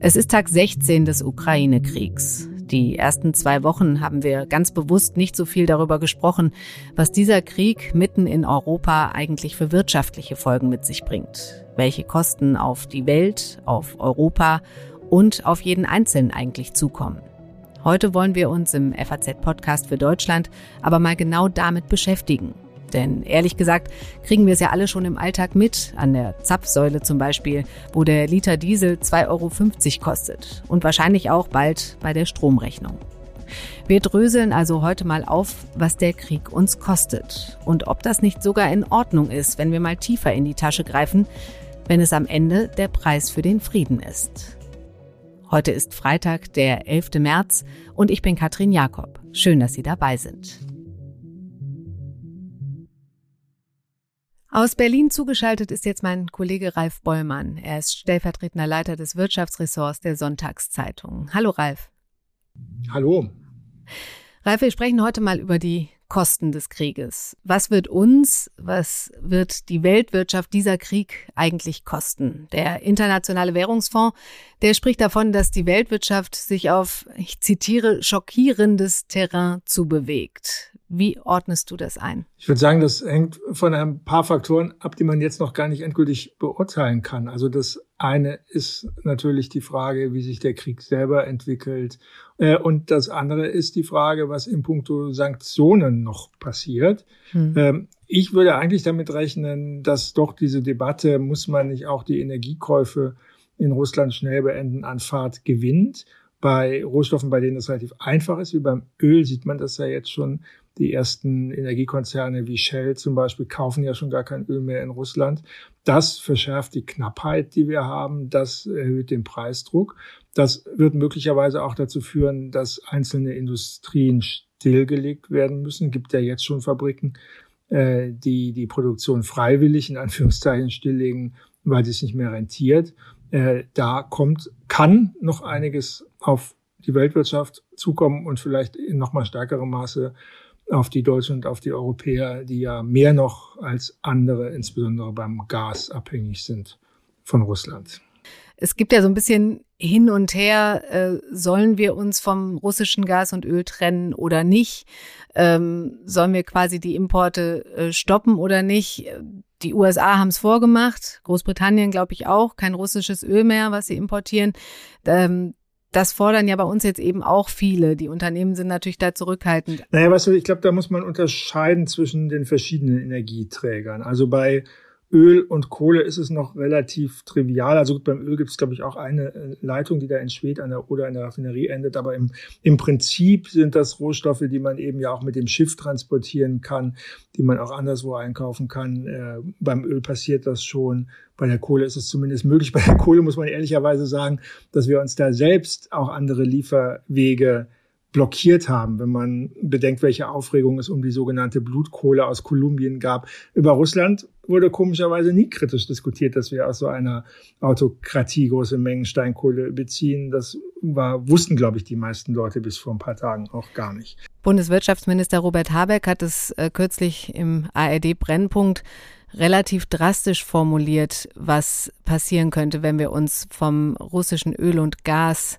Es ist Tag 16 des Ukraine-Kriegs. Die ersten zwei Wochen haben wir ganz bewusst nicht so viel darüber gesprochen, was dieser Krieg mitten in Europa eigentlich für wirtschaftliche Folgen mit sich bringt. Welche Kosten auf die Welt, auf Europa und auf jeden Einzelnen eigentlich zukommen. Heute wollen wir uns im FAZ-Podcast für Deutschland aber mal genau damit beschäftigen. Denn ehrlich gesagt kriegen wir es ja alle schon im Alltag mit, an der Zapfsäule zum Beispiel, wo der Liter Diesel 2,50 Euro kostet und wahrscheinlich auch bald bei der Stromrechnung. Wir dröseln also heute mal auf, was der Krieg uns kostet und ob das nicht sogar in Ordnung ist, wenn wir mal tiefer in die Tasche greifen, wenn es am Ende der Preis für den Frieden ist. Heute ist Freitag, der 11. März und ich bin Katrin Jakob. Schön, dass Sie dabei sind. Aus Berlin zugeschaltet ist jetzt mein Kollege Ralf Bollmann. Er ist stellvertretender Leiter des Wirtschaftsressorts der Sonntagszeitung. Hallo Ralf. Hallo. Ralf, wir sprechen heute mal über die Kosten des Krieges. Was wird uns, was wird die Weltwirtschaft dieser Krieg eigentlich kosten? Der Internationale Währungsfonds, der spricht davon, dass die Weltwirtschaft sich auf, ich zitiere, schockierendes Terrain zubewegt. Wie ordnest du das ein? Ich würde sagen, das hängt von ein paar Faktoren ab, die man jetzt noch gar nicht endgültig beurteilen kann. Also das eine ist natürlich die Frage, wie sich der Krieg selber entwickelt. Äh, und das andere ist die Frage, was in puncto Sanktionen noch passiert. Hm. Ich würde eigentlich damit rechnen, dass doch diese Debatte, muss man nicht auch die Energiekäufe in Russland schnell beenden, an Fahrt gewinnt. Bei Rohstoffen, bei denen es relativ einfach ist, wie beim Öl, sieht man das ja jetzt schon, die ersten Energiekonzerne wie Shell zum Beispiel kaufen ja schon gar kein Öl mehr in Russland. Das verschärft die Knappheit, die wir haben. Das erhöht den Preisdruck. Das wird möglicherweise auch dazu führen, dass einzelne Industrien stillgelegt werden müssen. Es gibt ja jetzt schon Fabriken, äh, die die Produktion freiwillig in Anführungszeichen stilllegen, weil es nicht mehr rentiert. Äh, da kommt, kann noch einiges auf die Weltwirtschaft zukommen und vielleicht in noch mal stärkerem Maße auf die Deutschen und auf die Europäer, die ja mehr noch als andere, insbesondere beim Gas, abhängig sind von Russland. Es gibt ja so ein bisschen hin und her, äh, sollen wir uns vom russischen Gas und Öl trennen oder nicht? Ähm, sollen wir quasi die Importe äh, stoppen oder nicht? Die USA haben es vorgemacht, Großbritannien glaube ich auch, kein russisches Öl mehr, was sie importieren. Ähm, das fordern ja bei uns jetzt eben auch viele. Die Unternehmen sind natürlich da zurückhaltend. Naja, weißt du, ich glaube, da muss man unterscheiden zwischen den verschiedenen Energieträgern. Also bei Öl und Kohle ist es noch relativ trivial. Also gut, beim Öl gibt es, glaube ich, auch eine äh, Leitung, die da in Schwed an der, oder in der Raffinerie endet. Aber im, im Prinzip sind das Rohstoffe, die man eben ja auch mit dem Schiff transportieren kann, die man auch anderswo einkaufen kann. Äh, beim Öl passiert das schon. Bei der Kohle ist es zumindest möglich. Bei der Kohle muss man ehrlicherweise sagen, dass wir uns da selbst auch andere Lieferwege blockiert haben, wenn man bedenkt, welche Aufregung es um die sogenannte Blutkohle aus Kolumbien gab. Über Russland wurde komischerweise nie kritisch diskutiert, dass wir aus so einer Autokratie große Mengen Steinkohle beziehen. Das war, wussten, glaube ich, die meisten Leute bis vor ein paar Tagen auch gar nicht. Bundeswirtschaftsminister Robert Habeck hat es äh, kürzlich im ARD Brennpunkt relativ drastisch formuliert, was passieren könnte, wenn wir uns vom russischen Öl und Gas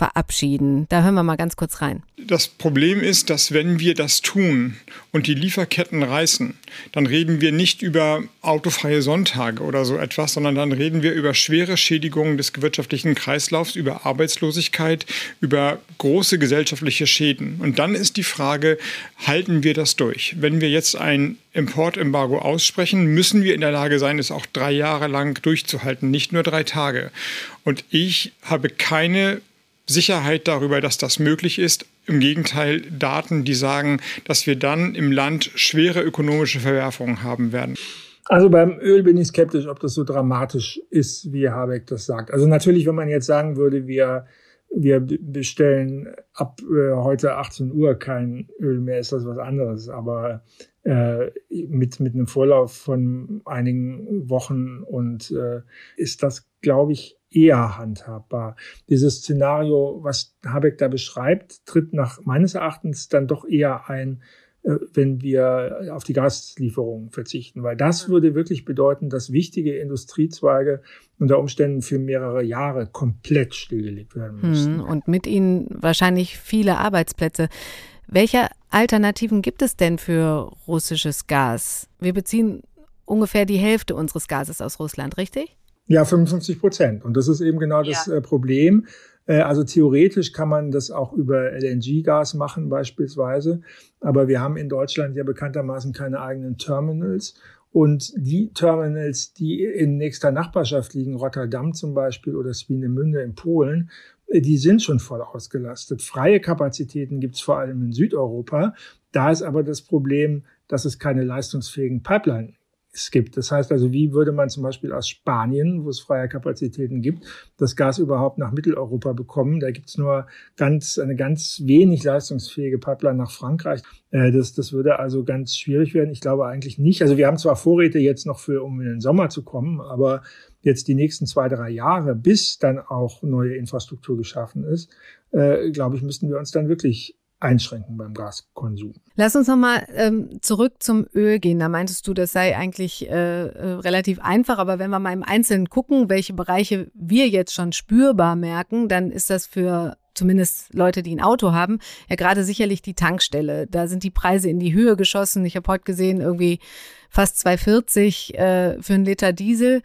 verabschieden. Da hören wir mal ganz kurz rein. Das Problem ist, dass wenn wir das tun und die Lieferketten reißen, dann reden wir nicht über autofreie Sonntage oder so etwas, sondern dann reden wir über schwere Schädigungen des wirtschaftlichen Kreislaufs, über Arbeitslosigkeit, über große gesellschaftliche Schäden. Und dann ist die Frage, halten wir das durch? Wenn wir jetzt ein Importembargo aussprechen, müssen wir in der Lage sein, es auch drei Jahre lang durchzuhalten, nicht nur drei Tage. Und ich habe keine Sicherheit darüber, dass das möglich ist. Im Gegenteil, Daten, die sagen, dass wir dann im Land schwere ökonomische Verwerfungen haben werden. Also beim Öl bin ich skeptisch, ob das so dramatisch ist, wie Habeck das sagt. Also natürlich, wenn man jetzt sagen würde, wir, wir bestellen ab äh, heute 18 Uhr kein Öl mehr, ist das was anderes. Aber äh, mit, mit einem Vorlauf von einigen Wochen und äh, ist das, glaube ich, eher handhabbar. Dieses Szenario, was Habeck da beschreibt, tritt nach meines Erachtens dann doch eher ein, äh, wenn wir auf die Gaslieferungen verzichten, weil das würde wirklich bedeuten, dass wichtige Industriezweige unter Umständen für mehrere Jahre komplett stillgelegt werden müssen. Und mit ihnen wahrscheinlich viele Arbeitsplätze. Welche Alternativen gibt es denn für russisches Gas? Wir beziehen ungefähr die Hälfte unseres Gases aus Russland, richtig? Ja, 55 Prozent. Und das ist eben genau das ja. Äh, Problem. Äh, also theoretisch kann man das auch über LNG-Gas machen beispielsweise. Aber wir haben in Deutschland ja bekanntermaßen keine eigenen Terminals. Und die Terminals, die in nächster Nachbarschaft liegen, Rotterdam zum Beispiel oder Swinemünde in Polen, äh, die sind schon voll ausgelastet. Freie Kapazitäten gibt's vor allem in Südeuropa. Da ist aber das Problem, dass es keine leistungsfähigen Pipeline es gibt. Das heißt also, wie würde man zum Beispiel aus Spanien, wo es freie Kapazitäten gibt, das Gas überhaupt nach Mitteleuropa bekommen? Da gibt es nur ganz, eine ganz wenig leistungsfähige Pipeline nach Frankreich. Äh, das, das würde also ganz schwierig werden. Ich glaube eigentlich nicht. Also wir haben zwar Vorräte jetzt noch für, um in den Sommer zu kommen, aber jetzt die nächsten zwei, drei Jahre, bis dann auch neue Infrastruktur geschaffen ist, äh, glaube ich, müssten wir uns dann wirklich einschränken beim Gaskonsum. Lass uns nochmal ähm, zurück zum Öl gehen. Da meintest du, das sei eigentlich äh, äh, relativ einfach, aber wenn wir mal im Einzelnen gucken, welche Bereiche wir jetzt schon spürbar merken, dann ist das für zumindest Leute, die ein Auto haben, ja gerade sicherlich die Tankstelle. Da sind die Preise in die Höhe geschossen. Ich habe heute gesehen, irgendwie fast 2,40 äh, für einen Liter Diesel.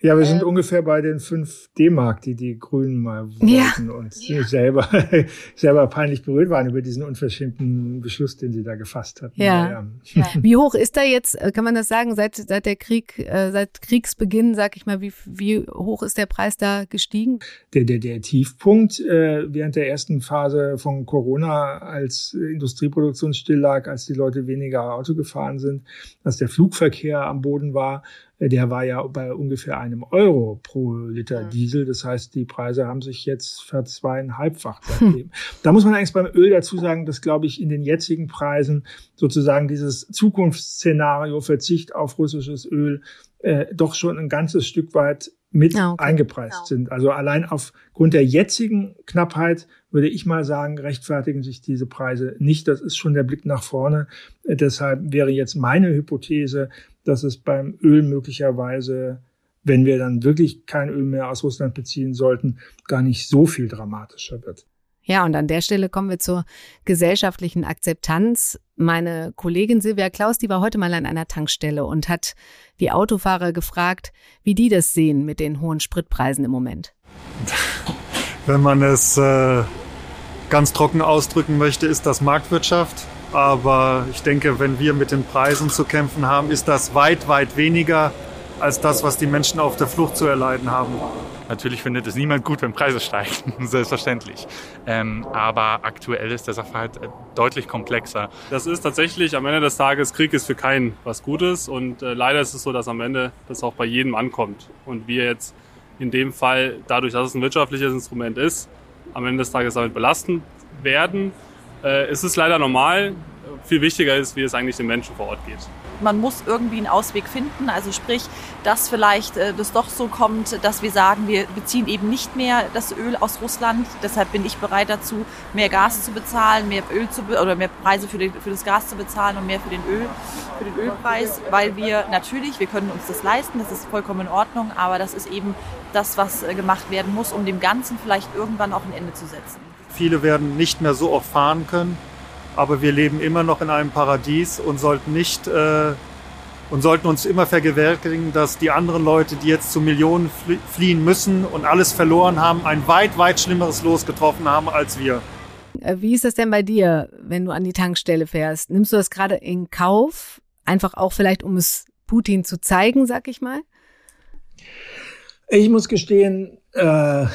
Ja, wir sind ähm, ungefähr bei den 5 D-Mark, die die Grünen mal wollten ja, und ja. selber, selber peinlich berührt waren über diesen unverschämten Beschluss, den sie da gefasst hatten. Ja. ja. Wie hoch ist da jetzt, äh, kann man das sagen, seit, seit der Krieg, äh, seit Kriegsbeginn, sag ich mal, wie, wie hoch ist der Preis da gestiegen? Der, der, der Tiefpunkt äh, während der ersten Phase von Corona, als Industrieproduktion still lag, als die Leute weniger Auto gefahren sind, als der Flugverkehr am Boden war, der war ja bei ungefähr einem Euro pro Liter Diesel. Das heißt, die Preise haben sich jetzt verzweieinhalbfacht seitdem. Da muss man eigentlich beim Öl dazu sagen, dass, glaube ich, in den jetzigen Preisen sozusagen dieses Zukunftsszenario Verzicht auf russisches Öl äh, doch schon ein ganzes Stück weit mit ah, okay. eingepreist genau. sind. Also allein aufgrund der jetzigen Knappheit würde ich mal sagen, rechtfertigen sich diese Preise nicht. Das ist schon der Blick nach vorne. Äh, deshalb wäre jetzt meine Hypothese, dass es beim Öl möglicherweise, wenn wir dann wirklich kein Öl mehr aus Russland beziehen sollten, gar nicht so viel dramatischer wird. Ja, und an der Stelle kommen wir zur gesellschaftlichen Akzeptanz. Meine Kollegin Silvia Klaus, die war heute mal an einer Tankstelle und hat die Autofahrer gefragt, wie die das sehen mit den hohen Spritpreisen im Moment. Wenn man es äh, ganz trocken ausdrücken möchte, ist das Marktwirtschaft. Aber ich denke, wenn wir mit den Preisen zu kämpfen haben, ist das weit, weit weniger als das, was die Menschen auf der Flucht zu erleiden haben. Natürlich findet es niemand gut, wenn Preise steigen, selbstverständlich. Ähm, aber aktuell ist der Sachverhalt äh, deutlich komplexer. Das ist tatsächlich am Ende des Tages, Krieg ist für keinen was Gutes. Und äh, leider ist es so, dass am Ende das auch bei jedem ankommt. Und wir jetzt in dem Fall, dadurch, dass es ein wirtschaftliches Instrument ist, am Ende des Tages damit belasten werden. Äh, es ist leider normal. Viel wichtiger ist, wie es eigentlich den Menschen vor Ort geht man muss irgendwie einen Ausweg finden. Also sprich, dass vielleicht äh, das doch so kommt, dass wir sagen, wir beziehen eben nicht mehr das Öl aus Russland. Deshalb bin ich bereit dazu, mehr Gas zu bezahlen, mehr Öl zu oder mehr Preise für, den, für das Gas zu bezahlen und mehr für den Öl, für den Ölpreis, weil wir natürlich, wir können uns das leisten, das ist vollkommen in Ordnung, aber das ist eben das, was äh, gemacht werden muss, um dem Ganzen vielleicht irgendwann auch ein Ende zu setzen. Viele werden nicht mehr so oft fahren können aber wir leben immer noch in einem Paradies und sollten nicht äh, und sollten uns immer vergewärtigen, dass die anderen Leute, die jetzt zu Millionen fliehen müssen und alles verloren haben, ein weit, weit schlimmeres Los getroffen haben als wir. Äh, wie ist das denn bei dir, wenn du an die Tankstelle fährst? Nimmst du das gerade in Kauf? Einfach auch vielleicht, um es Putin zu zeigen, sag ich mal? Ich muss gestehen, äh,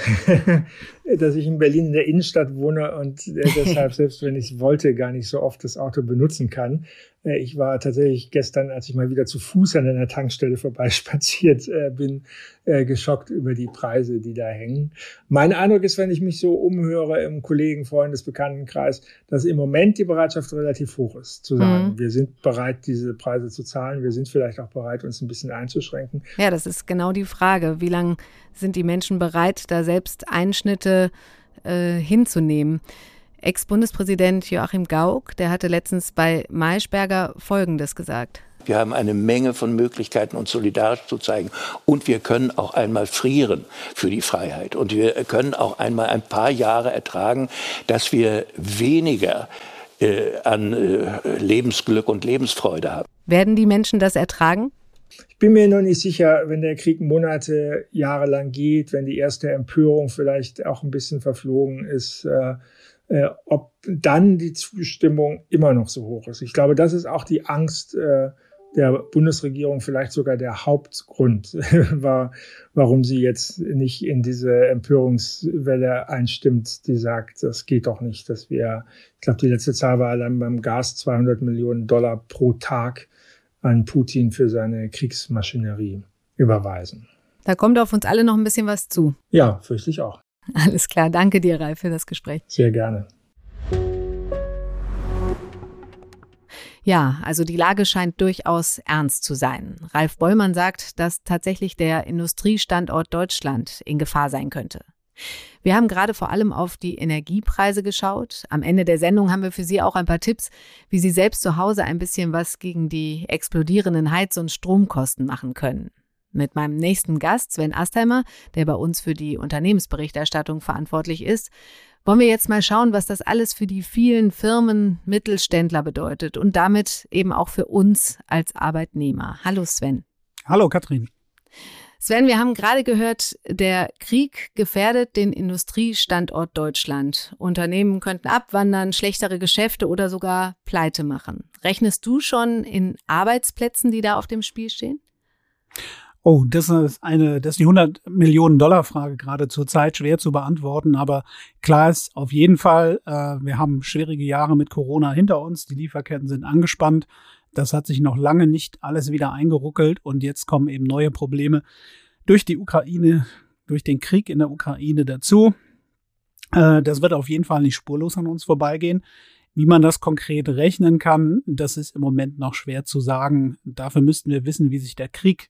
dass ich in Berlin in der Innenstadt wohne und äh, deshalb, selbst wenn ich wollte, gar nicht so oft das Auto benutzen kann. Äh, ich war tatsächlich gestern, als ich mal wieder zu Fuß an einer Tankstelle vorbeispaziert äh, bin, äh, geschockt über die Preise, die da hängen. Mein Eindruck ist, wenn ich mich so umhöre im Kollegen, Freundes, Bekanntenkreis, dass im Moment die Bereitschaft relativ hoch ist, zu sagen, mhm. wir sind bereit, diese Preise zu zahlen. Wir sind vielleicht auch bereit, uns ein bisschen einzuschränken. Ja, das ist genau die Frage. Wie lange sind die Menschen bereit, da selbst Einschnitte äh, hinzunehmen? Ex-Bundespräsident Joachim Gauck, der hatte letztens bei Maischberger Folgendes gesagt. Wir haben eine Menge von Möglichkeiten, uns solidarisch zu zeigen. Und wir können auch einmal frieren für die Freiheit. Und wir können auch einmal ein paar Jahre ertragen, dass wir weniger äh, an äh, Lebensglück und Lebensfreude haben. Werden die Menschen das ertragen? Ich bin mir noch nicht sicher, wenn der Krieg Monate, Jahre lang geht, wenn die erste Empörung vielleicht auch ein bisschen verflogen ist, äh, äh, ob dann die Zustimmung immer noch so hoch ist. Ich glaube, das ist auch die Angst äh, der Bundesregierung, vielleicht sogar der Hauptgrund, war, warum sie jetzt nicht in diese Empörungswelle einstimmt, die sagt, das geht doch nicht, dass wir, ich glaube, die letzte Zahl war allein beim Gas 200 Millionen Dollar pro Tag an Putin für seine Kriegsmaschinerie überweisen. Da kommt auf uns alle noch ein bisschen was zu. Ja, fürchte ich auch. Alles klar. Danke dir, Ralf, für das Gespräch. Sehr gerne. Ja, also die Lage scheint durchaus ernst zu sein. Ralf Bollmann sagt, dass tatsächlich der Industriestandort Deutschland in Gefahr sein könnte. Wir haben gerade vor allem auf die Energiepreise geschaut. Am Ende der Sendung haben wir für Sie auch ein paar Tipps, wie Sie selbst zu Hause ein bisschen was gegen die explodierenden Heiz- und Stromkosten machen können. Mit meinem nächsten Gast, Sven Astheimer, der bei uns für die Unternehmensberichterstattung verantwortlich ist, wollen wir jetzt mal schauen, was das alles für die vielen Firmen, Mittelständler bedeutet und damit eben auch für uns als Arbeitnehmer. Hallo Sven. Hallo Katrin. Sven, wir haben gerade gehört, der Krieg gefährdet den Industriestandort Deutschland. Unternehmen könnten abwandern, schlechtere Geschäfte oder sogar pleite machen. Rechnest du schon in Arbeitsplätzen, die da auf dem Spiel stehen? Oh, das ist eine, das ist die 100 Millionen Dollar Frage gerade zur Zeit schwer zu beantworten, aber klar ist auf jeden Fall, äh, wir haben schwierige Jahre mit Corona hinter uns, die Lieferketten sind angespannt, das hat sich noch lange nicht alles wieder eingeruckelt und jetzt kommen eben neue Probleme durch die Ukraine, durch den Krieg in der Ukraine dazu. Äh, das wird auf jeden Fall nicht spurlos an uns vorbeigehen. Wie man das konkret rechnen kann, das ist im Moment noch schwer zu sagen. Dafür müssten wir wissen, wie sich der Krieg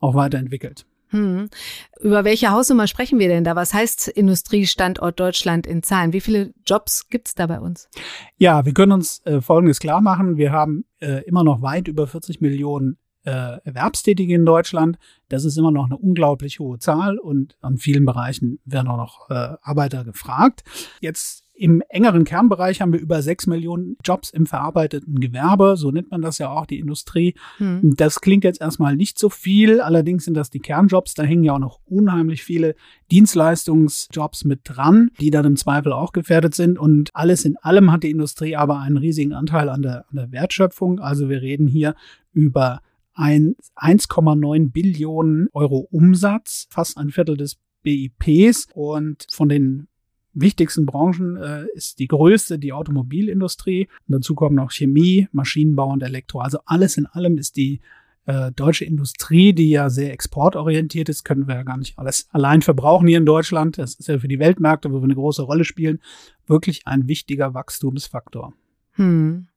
auch weiterentwickelt. Hm. Über welche Hausnummer sprechen wir denn da? Was heißt Industriestandort Deutschland in Zahlen? Wie viele Jobs gibt es da bei uns? Ja, wir können uns äh, Folgendes klar machen. Wir haben äh, immer noch weit über 40 Millionen äh, Erwerbstätige in Deutschland. Das ist immer noch eine unglaublich hohe Zahl und an vielen Bereichen werden auch noch äh, Arbeiter gefragt. Jetzt im engeren Kernbereich haben wir über sechs Millionen Jobs im verarbeiteten Gewerbe, so nennt man das ja auch, die Industrie. Hm. Das klingt jetzt erstmal nicht so viel, allerdings sind das die Kernjobs, da hängen ja auch noch unheimlich viele Dienstleistungsjobs mit dran, die dann im Zweifel auch gefährdet sind. Und alles in allem hat die Industrie aber einen riesigen Anteil an der, an der Wertschöpfung. Also wir reden hier über ein 1,9 Billionen Euro Umsatz, fast ein Viertel des BIPs und von den wichtigsten Branchen äh, ist die größte die Automobilindustrie. Und dazu kommen noch Chemie, Maschinenbau und Elektro. Also alles in allem ist die äh, deutsche Industrie, die ja sehr exportorientiert ist, können wir ja gar nicht alles allein verbrauchen hier in Deutschland. Das ist ja für die Weltmärkte, wo wir eine große Rolle spielen, wirklich ein wichtiger Wachstumsfaktor. Hm.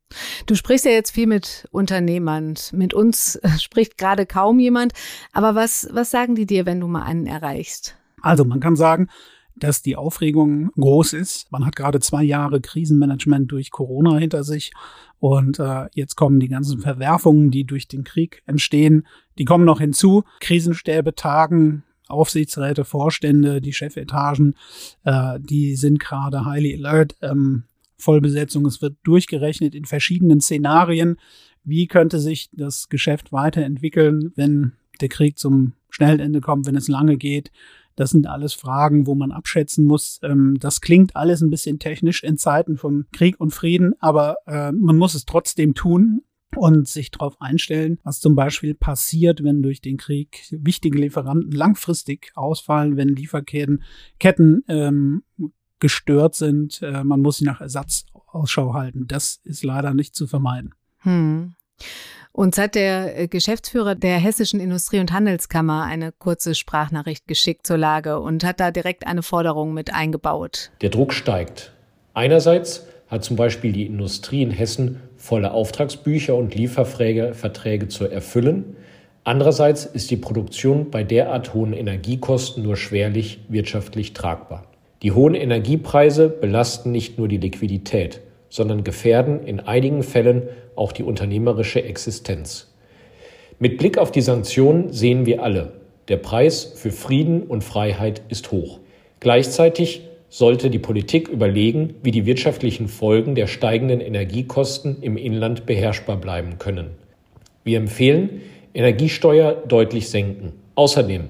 Du sprichst ja jetzt viel mit Unternehmern. Mit uns spricht gerade kaum jemand. Aber was, was sagen die dir, wenn du mal einen erreichst? Also man kann sagen, dass die Aufregung groß ist. Man hat gerade zwei Jahre Krisenmanagement durch Corona hinter sich und äh, jetzt kommen die ganzen Verwerfungen, die durch den Krieg entstehen, die kommen noch hinzu. Krisenstäbe tagen, Aufsichtsräte, Vorstände, die Chefetagen, äh, die sind gerade highly alert. Ähm, Vollbesetzung, es wird durchgerechnet in verschiedenen Szenarien. Wie könnte sich das Geschäft weiterentwickeln, wenn der Krieg zum schnellen Ende kommt, wenn es lange geht? Das sind alles Fragen, wo man abschätzen muss. Ähm, das klingt alles ein bisschen technisch in Zeiten von Krieg und Frieden, aber äh, man muss es trotzdem tun und sich darauf einstellen, was zum Beispiel passiert, wenn durch den Krieg wichtige Lieferanten langfristig ausfallen, wenn Lieferketten Ketten, ähm, gestört sind. Äh, man muss sich nach Ersatz Ausschau halten. Das ist leider nicht zu vermeiden. Hm. Uns hat der äh, Geschäftsführer der Hessischen Industrie- und Handelskammer eine kurze Sprachnachricht geschickt zur Lage und hat da direkt eine Forderung mit eingebaut. Der Druck steigt. Einerseits hat zum Beispiel die Industrie in Hessen volle Auftragsbücher und Lieferverträge zu erfüllen. Andererseits ist die Produktion bei derart hohen Energiekosten nur schwerlich wirtschaftlich tragbar. Die hohen Energiepreise belasten nicht nur die Liquidität, sondern gefährden in einigen Fällen auch die unternehmerische Existenz. Mit Blick auf die Sanktionen sehen wir alle, der Preis für Frieden und Freiheit ist hoch. Gleichzeitig sollte die Politik überlegen, wie die wirtschaftlichen Folgen der steigenden Energiekosten im Inland beherrschbar bleiben können. Wir empfehlen, Energiesteuer deutlich senken. Außerdem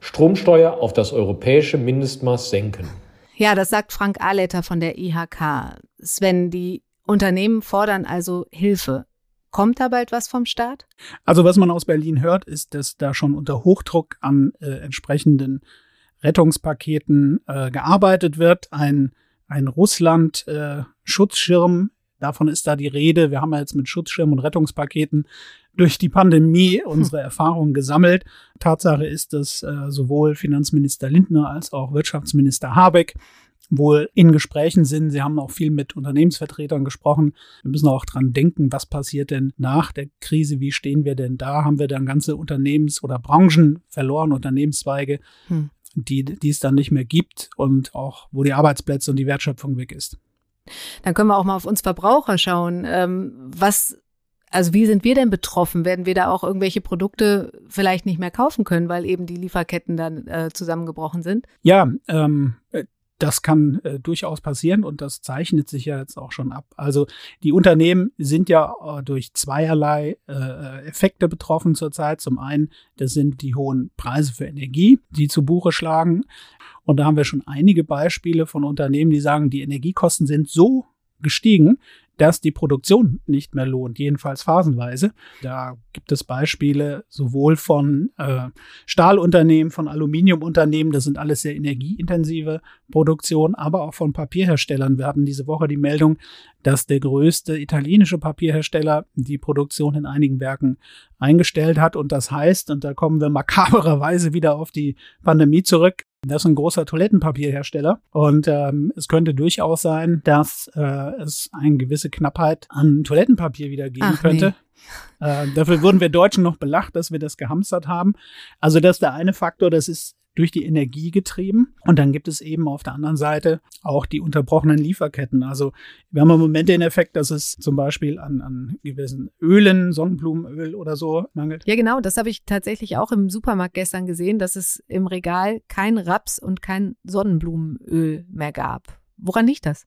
Stromsteuer auf das europäische Mindestmaß senken. Ja, das sagt Frank Ahletter von der IHK. Sven, die Unternehmen fordern also Hilfe. Kommt da bald was vom Staat? Also was man aus Berlin hört, ist, dass da schon unter Hochdruck an äh, entsprechenden Rettungspaketen äh, gearbeitet wird. Ein, ein Russland-Schutzschirm, äh, davon ist da die Rede. Wir haben ja jetzt mit Schutzschirm und Rettungspaketen durch die Pandemie unsere Erfahrungen gesammelt. Tatsache ist, dass äh, sowohl Finanzminister Lindner als auch Wirtschaftsminister Habeck wohl in Gesprächen sind. Sie haben auch viel mit Unternehmensvertretern gesprochen. Wir müssen auch dran denken, was passiert denn nach der Krise? Wie stehen wir denn da? Haben wir dann ganze Unternehmens- oder Branchen verloren, Unternehmenszweige, hm. die, die es dann nicht mehr gibt und auch, wo die Arbeitsplätze und die Wertschöpfung weg ist? Dann können wir auch mal auf uns Verbraucher schauen. Ähm, was also wie sind wir denn betroffen? Werden wir da auch irgendwelche Produkte vielleicht nicht mehr kaufen können, weil eben die Lieferketten dann äh, zusammengebrochen sind? Ja, ähm, das kann äh, durchaus passieren und das zeichnet sich ja jetzt auch schon ab. Also die Unternehmen sind ja äh, durch zweierlei äh, Effekte betroffen zurzeit. Zum einen, das sind die hohen Preise für Energie, die zu Buche schlagen. Und da haben wir schon einige Beispiele von Unternehmen, die sagen, die Energiekosten sind so gestiegen, dass die Produktion nicht mehr lohnt, jedenfalls phasenweise. Da gibt es Beispiele sowohl von äh, Stahlunternehmen, von Aluminiumunternehmen, das sind alles sehr energieintensive Produktionen, aber auch von Papierherstellern. Wir hatten diese Woche die Meldung, dass der größte italienische Papierhersteller die Produktion in einigen Werken eingestellt hat. Und das heißt, und da kommen wir makabererweise wieder auf die Pandemie zurück, das ist ein großer Toilettenpapierhersteller und ähm, es könnte durchaus sein, dass äh, es eine gewisse Knappheit an Toilettenpapier wieder geben Ach, könnte. Nee. Äh, dafür wurden wir Deutschen noch belacht, dass wir das gehamstert haben. Also das ist der eine Faktor, das ist durch die Energie getrieben. Und dann gibt es eben auf der anderen Seite auch die unterbrochenen Lieferketten. Also wir haben im Moment den Effekt, dass es zum Beispiel an, an gewissen Ölen, Sonnenblumenöl oder so mangelt. Ja, genau. Das habe ich tatsächlich auch im Supermarkt gestern gesehen, dass es im Regal kein Raps und kein Sonnenblumenöl mehr gab. Woran liegt das?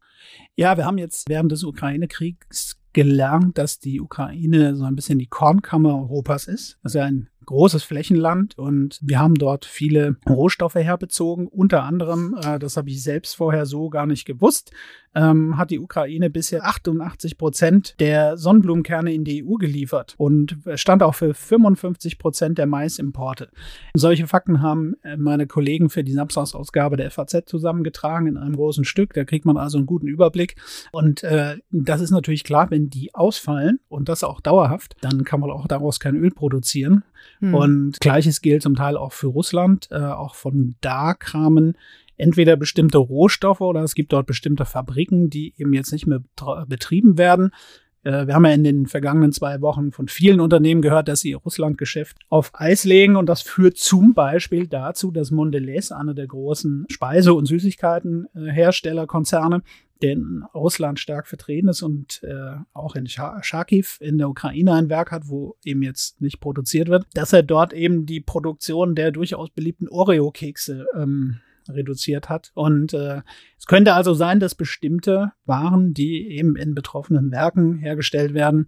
Ja, wir haben jetzt während des Ukraine-Kriegs gelernt, dass die Ukraine so ein bisschen die Kornkammer Europas ist. Das ist ja ein großes Flächenland und wir haben dort viele Rohstoffe herbezogen. Unter anderem, äh, das habe ich selbst vorher so gar nicht gewusst, ähm, hat die Ukraine bisher 88 Prozent der Sonnenblumenkerne in die EU geliefert und stand auch für 55 Prozent der Maisimporte. Solche Fakten haben äh, meine Kollegen für die Samstagsausgabe der FAZ zusammengetragen in einem großen Stück. Da kriegt man also einen guten Überblick. Und äh, das ist natürlich klar, wenn die ausfallen und das auch dauerhaft, dann kann man auch daraus kein Öl produzieren. Hm. Und gleiches gilt zum Teil auch für Russland. Äh, auch von da kamen entweder bestimmte Rohstoffe oder es gibt dort bestimmte Fabriken, die eben jetzt nicht mehr betrieben werden. Äh, wir haben ja in den vergangenen zwei Wochen von vielen Unternehmen gehört, dass sie ihr Russlandgeschäft auf Eis legen. Und das führt zum Beispiel dazu, dass Mondelez, einer der großen Speise- und Süßigkeitenherstellerkonzerne, der in Russland stark vertreten ist und äh, auch in Charkiw in der Ukraine ein Werk hat, wo eben jetzt nicht produziert wird, dass er dort eben die Produktion der durchaus beliebten Oreo-Kekse ähm, reduziert hat. Und äh, es könnte also sein, dass bestimmte Waren, die eben in betroffenen Werken hergestellt werden,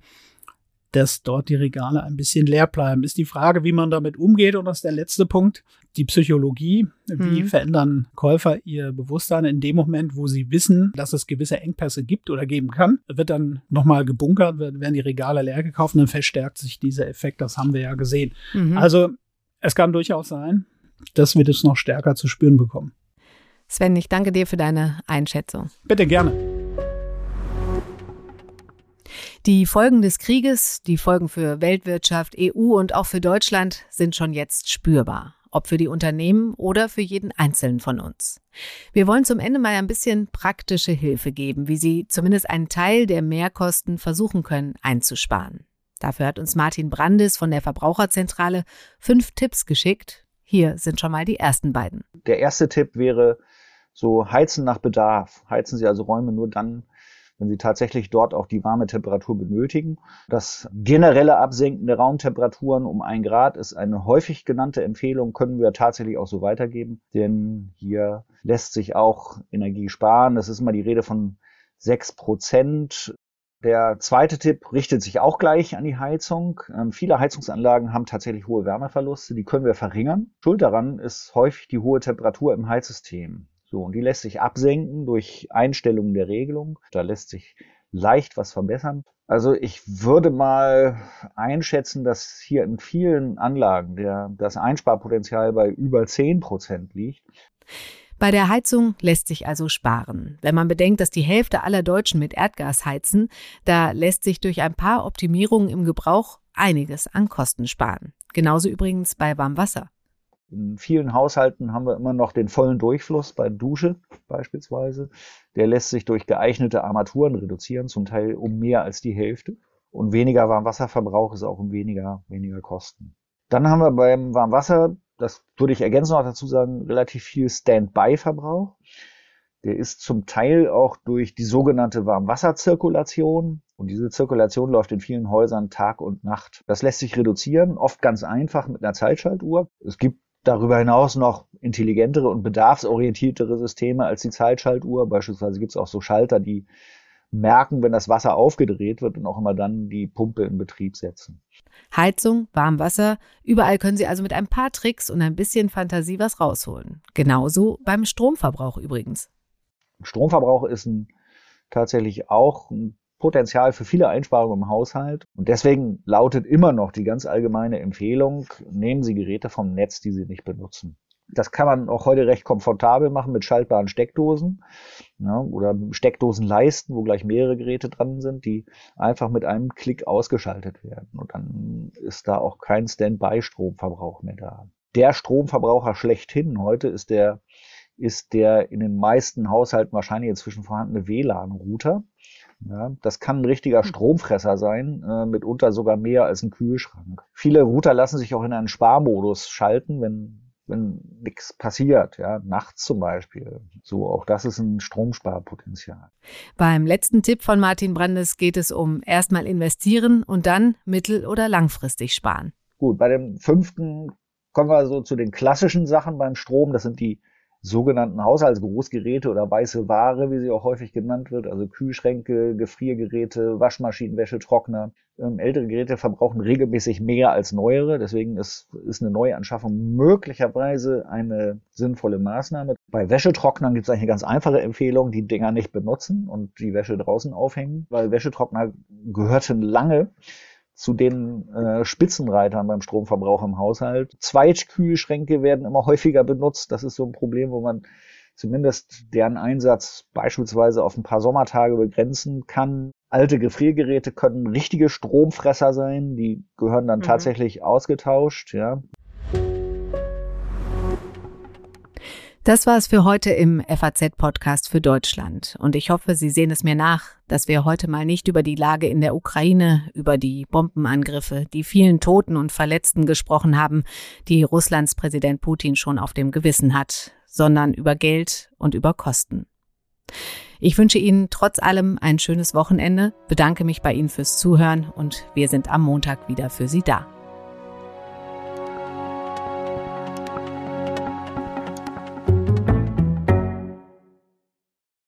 dass dort die Regale ein bisschen leer bleiben. Ist die Frage, wie man damit umgeht. Und das ist der letzte Punkt. Die Psychologie. Wie mhm. verändern Käufer ihr Bewusstsein in dem Moment, wo sie wissen, dass es gewisse Engpässe gibt oder geben kann? Wird dann nochmal gebunkert, werden die Regale leer gekauft und dann verstärkt sich dieser Effekt. Das haben wir ja gesehen. Mhm. Also es kann durchaus sein, dass wir das noch stärker zu spüren bekommen. Sven, ich danke dir für deine Einschätzung. Bitte gerne. Die Folgen des Krieges, die Folgen für Weltwirtschaft, EU und auch für Deutschland sind schon jetzt spürbar, ob für die Unternehmen oder für jeden Einzelnen von uns. Wir wollen zum Ende mal ein bisschen praktische Hilfe geben, wie Sie zumindest einen Teil der Mehrkosten versuchen können einzusparen. Dafür hat uns Martin Brandes von der Verbraucherzentrale fünf Tipps geschickt. Hier sind schon mal die ersten beiden. Der erste Tipp wäre, so heizen nach Bedarf. Heizen Sie also Räume nur dann, wenn Sie tatsächlich dort auch die warme Temperatur benötigen. Das generelle Absenken der Raumtemperaturen um ein Grad ist eine häufig genannte Empfehlung, können wir tatsächlich auch so weitergeben, denn hier lässt sich auch Energie sparen. Das ist immer die Rede von sechs Prozent. Der zweite Tipp richtet sich auch gleich an die Heizung. Ähm, viele Heizungsanlagen haben tatsächlich hohe Wärmeverluste, die können wir verringern. Schuld daran ist häufig die hohe Temperatur im Heizsystem. So, und die lässt sich absenken durch Einstellungen der Regelung. Da lässt sich leicht was verbessern. Also ich würde mal einschätzen, dass hier in vielen Anlagen der, das Einsparpotenzial bei über 10 Prozent liegt. Bei der Heizung lässt sich also sparen. Wenn man bedenkt, dass die Hälfte aller Deutschen mit Erdgas heizen, da lässt sich durch ein paar Optimierungen im Gebrauch einiges an Kosten sparen. Genauso übrigens bei Warmwasser. In vielen Haushalten haben wir immer noch den vollen Durchfluss bei Dusche beispielsweise. Der lässt sich durch geeignete Armaturen reduzieren, zum Teil um mehr als die Hälfte. Und weniger Warmwasserverbrauch ist auch um weniger, weniger Kosten. Dann haben wir beim Warmwasser, das würde ich ergänzen noch dazu sagen, relativ viel Standby-Verbrauch. Der ist zum Teil auch durch die sogenannte Warmwasserzirkulation. Und diese Zirkulation läuft in vielen Häusern Tag und Nacht. Das lässt sich reduzieren, oft ganz einfach mit einer Zeitschaltuhr. Es gibt darüber hinaus noch intelligentere und bedarfsorientiertere Systeme als die Zeitschaltuhr. Beispielsweise gibt es auch so Schalter, die merken, wenn das Wasser aufgedreht wird und auch immer dann die Pumpe in Betrieb setzen. Heizung, Warmwasser, überall können Sie also mit ein paar Tricks und ein bisschen Fantasie was rausholen. Genauso beim Stromverbrauch übrigens. Stromverbrauch ist ein, tatsächlich auch ein Potenzial für viele Einsparungen im Haushalt. Und deswegen lautet immer noch die ganz allgemeine Empfehlung, nehmen Sie Geräte vom Netz, die Sie nicht benutzen. Das kann man auch heute recht komfortabel machen mit schaltbaren Steckdosen ja, oder Steckdosenleisten, wo gleich mehrere Geräte dran sind, die einfach mit einem Klick ausgeschaltet werden. Und dann ist da auch kein Standby-Stromverbrauch mehr da. Der Stromverbraucher schlechthin heute ist der, ist der in den meisten Haushalten wahrscheinlich inzwischen vorhandene WLAN-Router. Ja, das kann ein richtiger hm. Stromfresser sein, äh, mitunter sogar mehr als ein Kühlschrank. Viele Router lassen sich auch in einen Sparmodus schalten, wenn wenn nichts passiert, ja, nachts zum Beispiel. So, auch das ist ein Stromsparpotenzial. Beim letzten Tipp von Martin Brandes geht es um erstmal investieren und dann mittel- oder langfristig sparen. Gut, bei dem fünften kommen wir so zu den klassischen Sachen beim Strom. Das sind die sogenannten Haushaltsgroßgeräte oder weiße Ware, wie sie auch häufig genannt wird, also Kühlschränke, Gefriergeräte, Waschmaschinen, Wäschetrockner. Ähm, ältere Geräte verbrauchen regelmäßig mehr als neuere, deswegen ist, ist eine Neuanschaffung möglicherweise eine sinnvolle Maßnahme. Bei Wäschetrocknern gibt es eigentlich eine ganz einfache Empfehlung, die Dinger nicht benutzen und die Wäsche draußen aufhängen, weil Wäschetrockner gehörten lange zu den äh, Spitzenreitern beim Stromverbrauch im Haushalt. Zweitkühlschränke werden immer häufiger benutzt. Das ist so ein Problem, wo man zumindest deren Einsatz beispielsweise auf ein paar Sommertage begrenzen kann. Alte Gefriergeräte können richtige Stromfresser sein, die gehören dann mhm. tatsächlich ausgetauscht, ja. Das war es für heute im FAZ-Podcast für Deutschland. Und ich hoffe, Sie sehen es mir nach, dass wir heute mal nicht über die Lage in der Ukraine, über die Bombenangriffe, die vielen Toten und Verletzten gesprochen haben, die Russlands Präsident Putin schon auf dem Gewissen hat, sondern über Geld und über Kosten. Ich wünsche Ihnen trotz allem ein schönes Wochenende, bedanke mich bei Ihnen fürs Zuhören und wir sind am Montag wieder für Sie da.